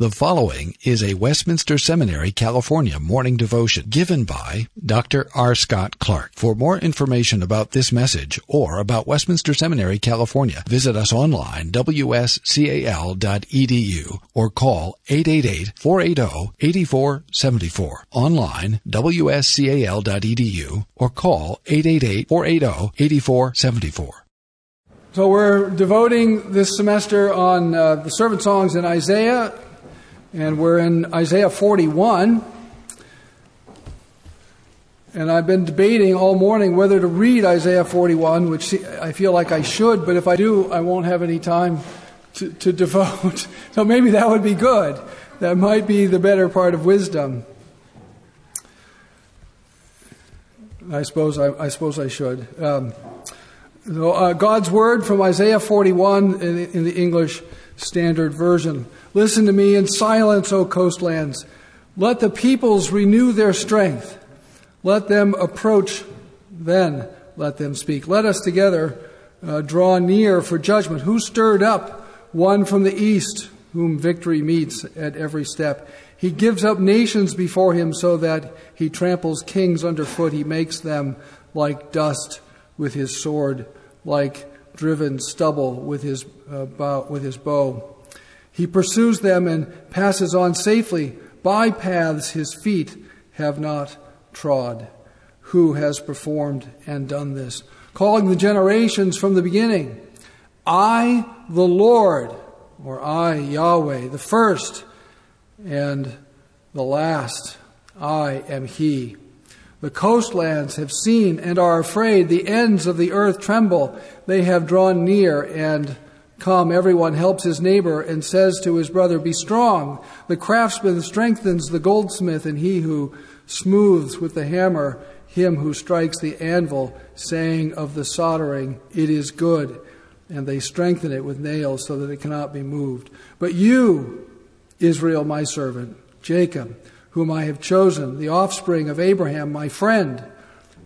The following is a Westminster Seminary, California morning devotion given by Dr. R. Scott Clark. For more information about this message or about Westminster Seminary, California, visit us online, wscal.edu, or call 888-480-8474. Online, wscal.edu, or call 888-480-8474. So we're devoting this semester on uh, the servant songs in Isaiah and we're in Isaiah 41. And I've been debating all morning whether to read Isaiah 41, which I feel like I should, but if I do, I won't have any time to, to devote. So maybe that would be good. That might be the better part of wisdom. I suppose I, I suppose I should. Um, so, uh, God's word from Isaiah 41 in, in the English Standard Version. Listen to me in silence, O coastlands. Let the peoples renew their strength. Let them approach, then let them speak. Let us together uh, draw near for judgment. Who stirred up one from the east, whom victory meets at every step? He gives up nations before him so that he tramples kings underfoot. He makes them like dust with his sword, like driven stubble with his, uh, bow, with his bow. He pursues them and passes on safely by paths his feet have not trod. Who has performed and done this? Calling the generations from the beginning. I, the Lord, or I, Yahweh, the first and the last. I am He. The coastlands have seen and are afraid. The ends of the earth tremble. They have drawn near and come. Everyone helps his neighbor and says to his brother, Be strong. The craftsman strengthens the goldsmith, and he who smooths with the hammer him who strikes the anvil, saying of the soldering, It is good. And they strengthen it with nails so that it cannot be moved. But you, Israel, my servant, Jacob, whom I have chosen, the offspring of Abraham, my friend.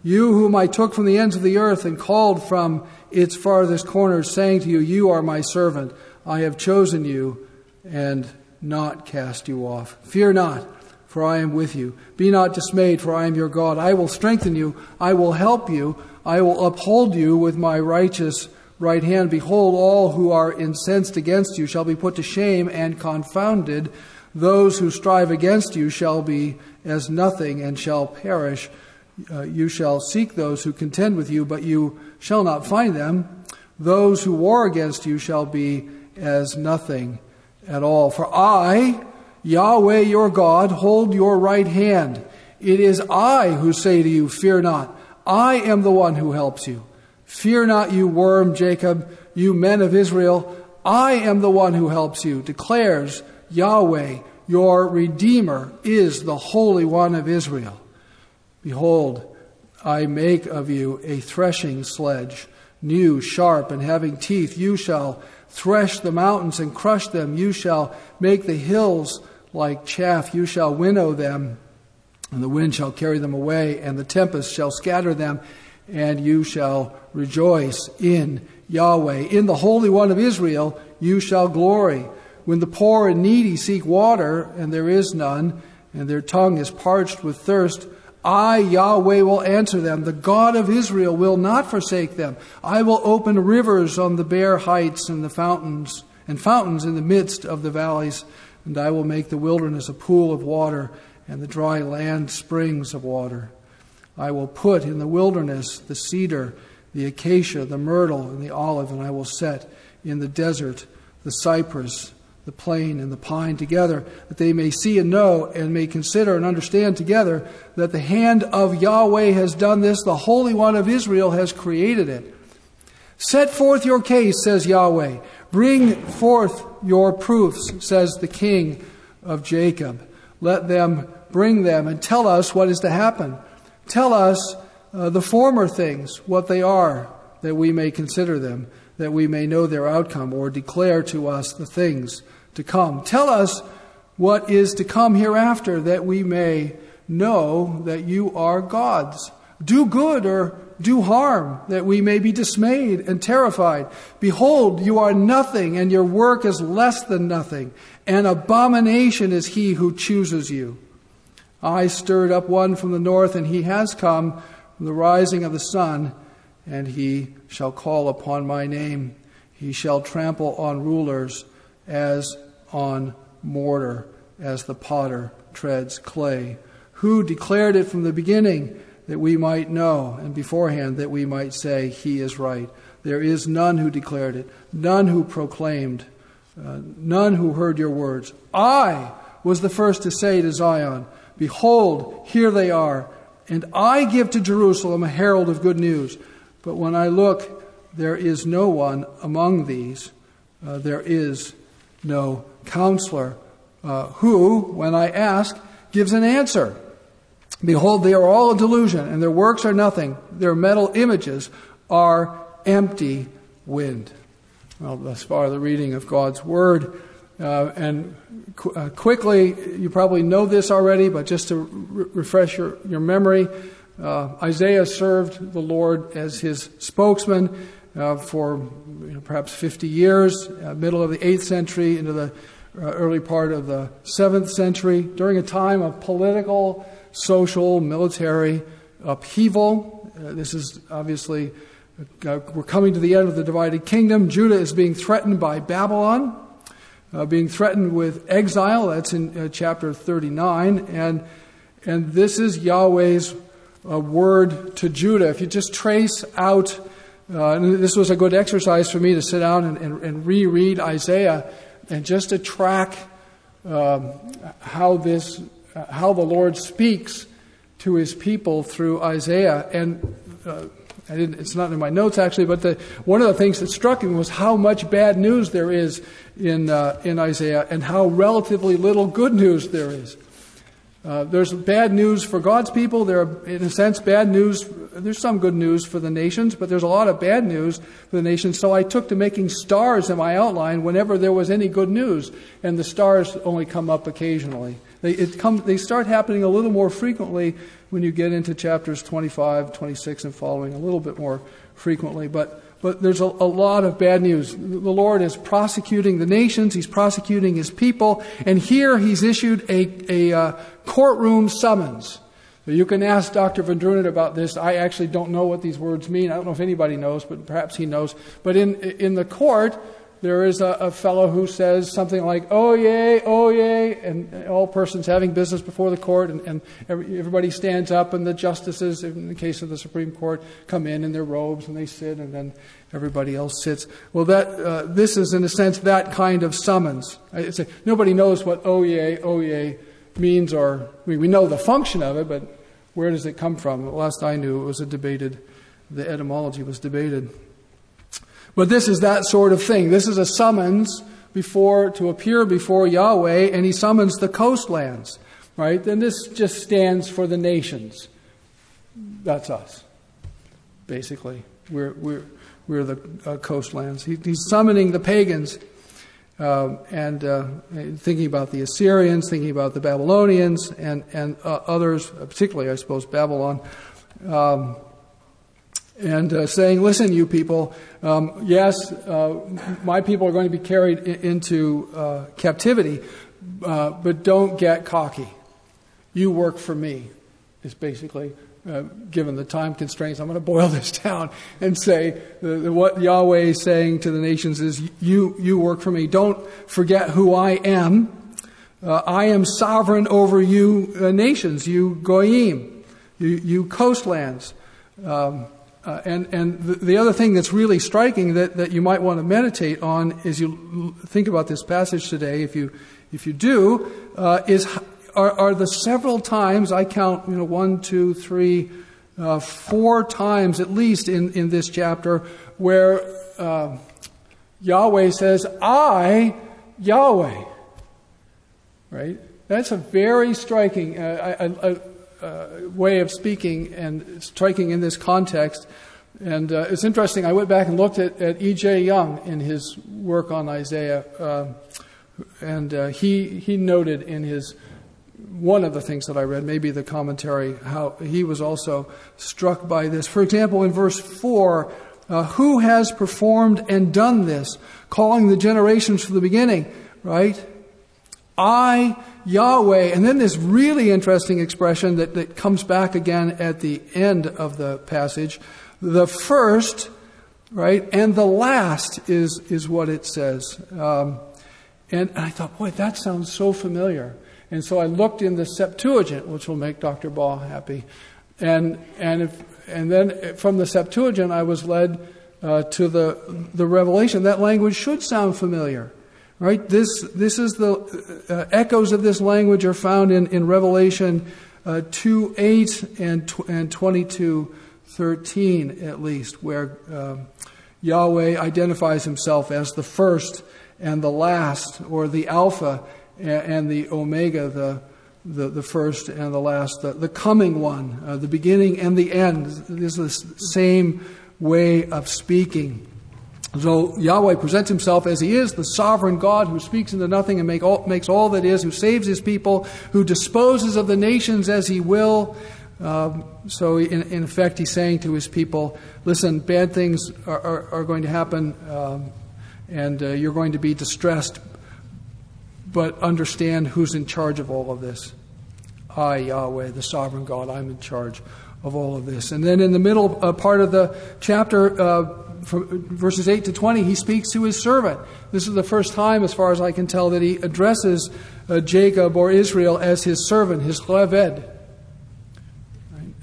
You whom I took from the ends of the earth and called from its farthest corners, saying to you, You are my servant. I have chosen you and not cast you off. Fear not, for I am with you. Be not dismayed, for I am your God. I will strengthen you. I will help you. I will uphold you with my righteous right hand. Behold, all who are incensed against you shall be put to shame and confounded. Those who strive against you shall be as nothing and shall perish. Uh, you shall seek those who contend with you, but you shall not find them. Those who war against you shall be as nothing at all. For I, Yahweh your God, hold your right hand. It is I who say to you, Fear not. I am the one who helps you. Fear not, you worm Jacob, you men of Israel. I am the one who helps you, declares Yahweh, your Redeemer, is the Holy One of Israel. Behold, I make of you a threshing sledge, new, sharp, and having teeth. You shall thresh the mountains and crush them. You shall make the hills like chaff. You shall winnow them, and the wind shall carry them away, and the tempest shall scatter them, and you shall rejoice in Yahweh. In the Holy One of Israel you shall glory. When the poor and needy seek water, and there is none, and their tongue is parched with thirst, I, Yahweh, will answer them. The God of Israel will not forsake them. I will open rivers on the bare heights and the fountains, and fountains in the midst of the valleys, and I will make the wilderness a pool of water, and the dry land springs of water. I will put in the wilderness the cedar, the acacia, the myrtle, and the olive, and I will set in the desert the cypress the plane and the pine together, that they may see and know and may consider and understand together that the hand of Yahweh has done this, the Holy One of Israel has created it. Set forth your case, says Yahweh. Bring forth your proofs, says the King of Jacob. Let them bring them and tell us what is to happen. Tell us uh, the former things, what they are, that we may consider them, that we may know their outcome, or declare to us the things to come. Tell us what is to come hereafter, that we may know that you are God's. Do good or do harm, that we may be dismayed and terrified. Behold, you are nothing, and your work is less than nothing. An abomination is he who chooses you. I stirred up one from the north, and he has come from the rising of the sun, and he shall call upon my name. He shall trample on rulers as on mortar, as the potter treads clay. Who declared it from the beginning that we might know, and beforehand that we might say, He is right? There is none who declared it, none who proclaimed, uh, none who heard your words. I was the first to say to Zion, Behold, here they are, and I give to Jerusalem a herald of good news. But when I look, there is no one among these. Uh, there is no counselor uh, who, when I ask, gives an answer. Behold, they are all a delusion, and their works are nothing. Their metal images are empty wind. Well, thus far, the reading of God's Word. Uh, and qu- uh, quickly, you probably know this already, but just to re- refresh your, your memory, uh, Isaiah served the Lord as his spokesman uh, for you know, perhaps 50 years, uh, middle of the 8th century into the uh, early part of the 7th century, during a time of political, social, military upheaval. Uh, this is obviously, we're coming to the end of the divided kingdom. Judah is being threatened by Babylon. Being threatened with exile. That's in chapter 39. And, and this is Yahweh's word to Judah. If you just trace out uh, this was a good exercise for me to sit down and, and, and reread Isaiah and just to track um, how this, uh, how the Lord speaks to His people through Isaiah. And uh, it's not in my notes actually, but the, one of the things that struck me was how much bad news there is in uh, in Isaiah and how relatively little good news there is. Uh, there's bad news for God's people. There are, in a sense, bad news. There's some good news for the nations, but there's a lot of bad news for the nations. So I took to making stars in my outline whenever there was any good news, and the stars only come up occasionally. They, come, they start happening a little more frequently when you get into chapters 25, 26, and following, a little bit more frequently. But but there's a, a, lot of bad news. The Lord is prosecuting the nations, He's prosecuting His people, and here He's issued a, a uh, courtroom summons. You can ask Dr. VanDrunen about this. I actually don't know what these words mean. I don't know if anybody knows, but perhaps he knows. But in, in the court, there is a, a, fellow who says something like, oh yay, oh yay, and all persons having business before the court, and, and every, everybody stands up, and the justices, in the case of the Supreme Court, come in in their robes and they sit, and then everybody else sits. Well, that, uh, this is, in a sense, that kind of summons. I say, nobody knows what oh yay, oh yay means, or I mean, we know the function of it, but where does it come from? Last I knew, it was a debated, the etymology was debated. But this is that sort of thing. This is a summons before to appear before Yahweh, and he summons the coastlands, right? Then this just stands for the nations. That's us, basically. We're we're we're the uh, coastlands. He, he's summoning the pagans. Uh, and uh, thinking about the Assyrians, thinking about the Babylonians, and and uh, others, particularly, I suppose, Babylon. Um, and uh, saying, Listen, you people, um, yes, uh, my people are going to be carried into uh, captivity, uh, but don't get cocky. You work for me, is basically. Uh, given the time constraints, I'm going to boil this down and say the, the, what Yahweh is saying to the nations is, you, you work for me. Don't forget who I am. Uh, I am sovereign over you nations, you goyim, you, you coastlands. Um, uh, and and the, the, other thing that's really striking that, you might want to meditate on as you think about this passage today, if you if you do, uh, is are, the several times I count, you know, one, two, three, uh, four times at least in, this chapter where uh, Yahweh says, "I, Yahweh." Right. That's a very striking. Uh, I, uh, way of speaking and striking in this context. And uh, it's interesting, I went back and looked at, at E.J. Young in his work on Isaiah, uh, and uh, he, he noted in his one of the things that I read, maybe the commentary, how he was also struck by this. For example, in verse 4, uh, who has performed and done this? Calling the generations from the beginning, right? I, Yahweh. And then this really interesting expression that, that comes back again at the end of the passage. The first, right, and the last is, is what it says. Um, and I thought, boy, that sounds so familiar. And so I looked in the Septuagint, which will make Dr. Baugh happy. And, and, if, and then from the Septuagint, I was led uh, to the, the Revelation. That language should sound familiar. Right? This, is the uh, echoes of this language are found in, Revelation uh, 2 8 and, tw- and 22 13, at least, where um, Yahweh identifies himself as the first and the last, or the Alpha and the Omega, the, the, the first and the last, the, the coming one, uh, the beginning and the end. This is the same way of speaking. So Yahweh presents himself as he is, the sovereign God who speaks into nothing and make all, makes all that is, who saves his people, who disposes of the nations as he will. Um, so, in, in, effect, he's saying to his people, listen, bad things are, are, are going to happen, um, and uh, you're going to be distressed, but understand who's in charge of all of this. I, Yahweh, the sovereign God, I'm in charge of all of this. And then in the middle uh, part of the chapter, uh, verses 8 to 20, he speaks to his servant. This is the first time, as far as I can tell, that he addresses uh, Jacob or Israel as his servant, his leved.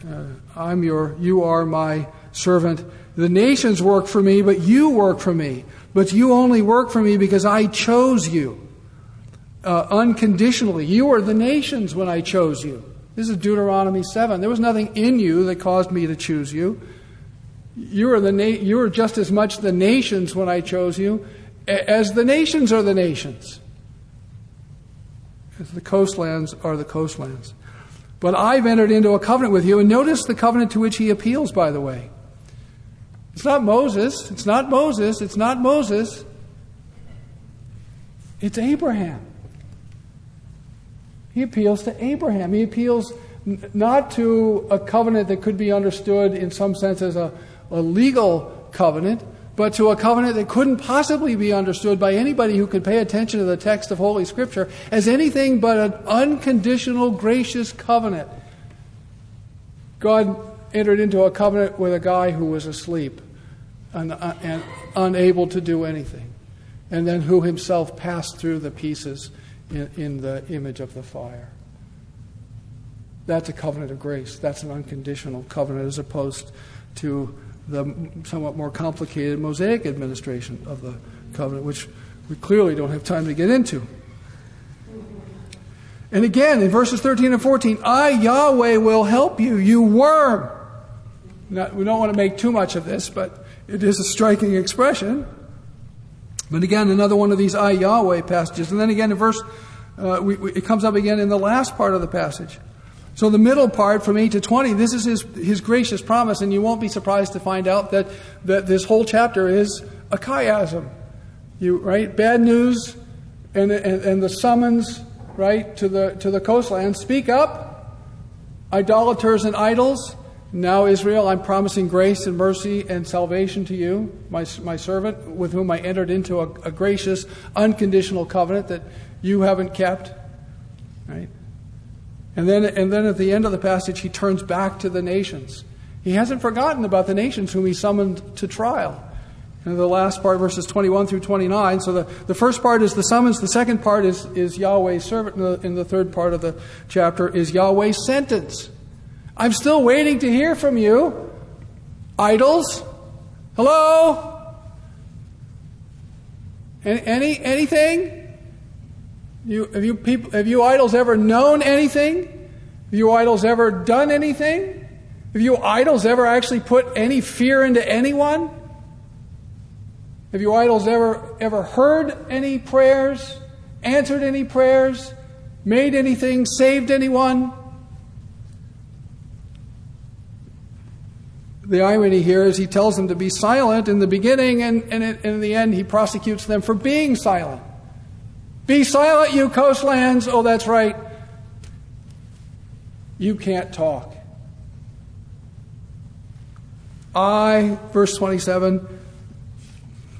Uh, I'm your, you are my servant. The nations work for me, but you work for me. But you only work for me because I chose you uh, unconditionally. You were the nations when I chose you. This is Deuteronomy 7. There was nothing in you that caused me to choose you. You were, the na- you were just as much the nations when I chose you as the nations are the nations. As the coastlands are the coastlands. But I've entered into a covenant with you, and notice the covenant to which he appeals, by the way. It's not Moses. It's not Moses. It's not Moses. It's Abraham. He appeals to Abraham. He appeals not to a covenant that could be understood in some sense as a, a legal covenant, but to a covenant that couldn't possibly be understood by anybody who could pay attention to the text of Holy Scripture as anything but an unconditional, gracious covenant. God entered into a covenant with a guy who was asleep and, uh, and unable to do anything, and then who himself passed through the pieces in, in the image of the fire. That's a covenant of grace. That's an unconditional covenant as opposed to the somewhat more complicated Mosaic administration of the covenant, which we clearly don't have time to get into. And again, in verses 13 and 14, I, Yahweh, will help you, you worm. We don't want to make too much of this, but it is a striking expression. But again, another one of these I, Yahweh passages. And then again in verse, uh, we, we, it comes up again in the last part of the passage. So the middle part from 8 to 20, this is his, his gracious promise, and you won't be surprised to find out that, that this whole chapter is a chiasm. You, right? Bad news and, and, and the summons, right, to the, to the coastland. Speak up, idolaters and idols. Now, Israel, I'm promising grace and mercy and salvation to you, my, my servant, with whom I entered into a, a gracious, unconditional covenant that you haven't kept. Right? And then, and then at the end of the passage, he turns back to the nations. He hasn't forgotten about the nations whom he summoned to trial. And the last part, verses 21 through 29. So the, the first part is the summons. The second part is, is Yahweh's servant. And the, the third part of the chapter is Yahweh's sentence. I'm still waiting to hear from you. Idols? Hello? Any, any anything? You, have, you people, have you idols ever known anything? Have you idols ever done anything? Have you idols ever actually put any fear into anyone? Have you idols ever ever heard any prayers, answered any prayers, made anything, saved anyone? The irony here is he tells them to be silent in the beginning, and, and in the end, he prosecutes them for being silent. Be silent, you coastlands. Oh, that's right. You can't talk. I, verse 27,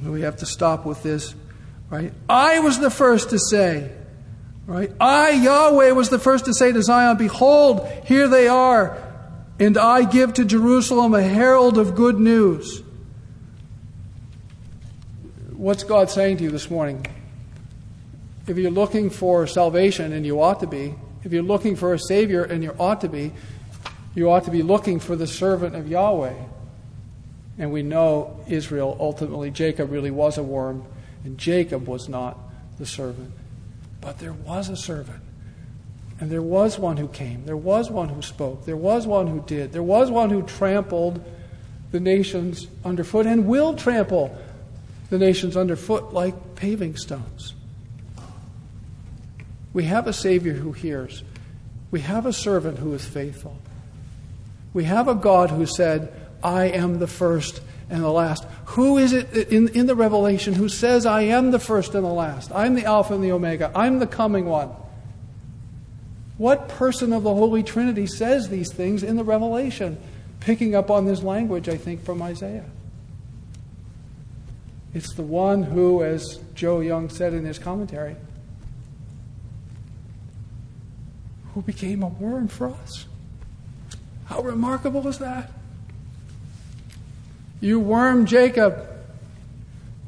we have to stop with this, right? I was the first to say, right? I, Yahweh, was the first to say to Zion, Behold, here they are, and I give to Jerusalem a herald of good news. What's God saying to you this morning? If you're looking for salvation, and you ought to be, if you're looking for a Savior, and you ought to be, you ought to be looking for the servant of Yahweh. And we know Israel ultimately, Jacob really was a worm, and Jacob was not the servant. But there was a servant. And there was one who came. There was one who spoke. There was one who did. There was one who trampled the nations underfoot and will trample the nations underfoot like paving stones. We have a Savior who hears. We have a servant who is faithful. We have a God who said, I am the first and the last. Who is it in, in the Revelation who says, I am the first and the last? I'm the Alpha and the Omega. I'm the coming one. What person of the Holy Trinity says these things in the Revelation? Picking up on this language, I think, from Isaiah. It's the one who, as E.J. Young said in his commentary, who became a worm for us. How remarkable is that? You worm Jacob.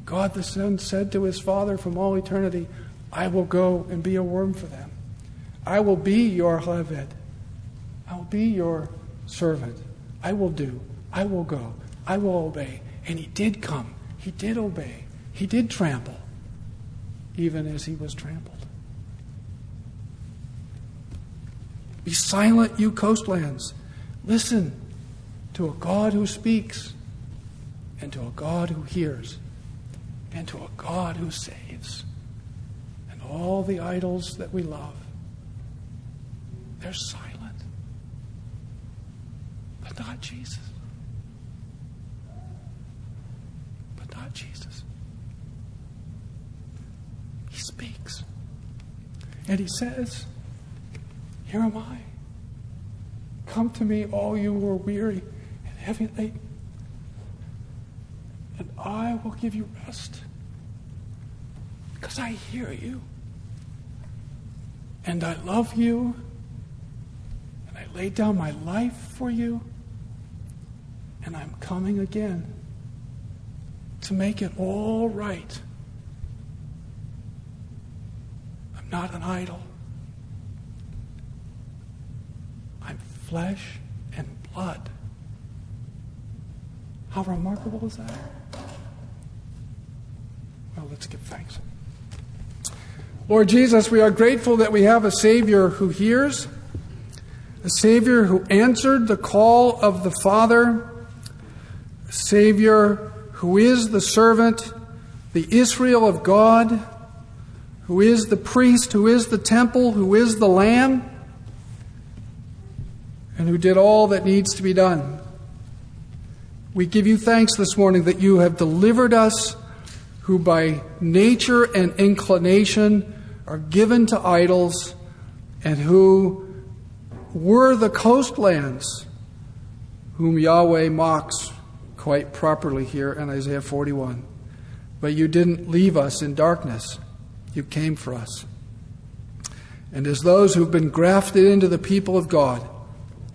God the Son said to his father from all eternity, I will go and be a worm for them. I will be your Heved. I will be your servant. I will do. I will go. I will obey. And he did come. He did obey. He did trample, even as he was trampled. Be silent, you coastlands. Listen to a God who speaks and to a God who hears, and to a God who saves. And all the idols that we love, they're silent. But not Jesus. But not Jesus. He speaks. And he says, Here am I. Come to me, all you who are weary and heavy laden and I will give you rest. Because I hear you. And I love you. And I laid down my life for you. And I'm coming again to make it all right. I'm not an idol. I'm flesh and blood. How remarkable is that? Well, let's give thanks. Lord Jesus, we are grateful that we have a Savior who hears, a Savior who answered the call of the Father, a Savior who is the servant, the Israel of God, who is the priest, who is the temple, who is the Lamb, and who did all that needs to be done. We give you thanks this morning that you have delivered us who by nature and inclination are given to idols and who were the coastlands whom Yahweh mocks quite properly here in Isaiah 41. But you didn't leave us in darkness, you came for us. And as those who've been grafted into the people of God,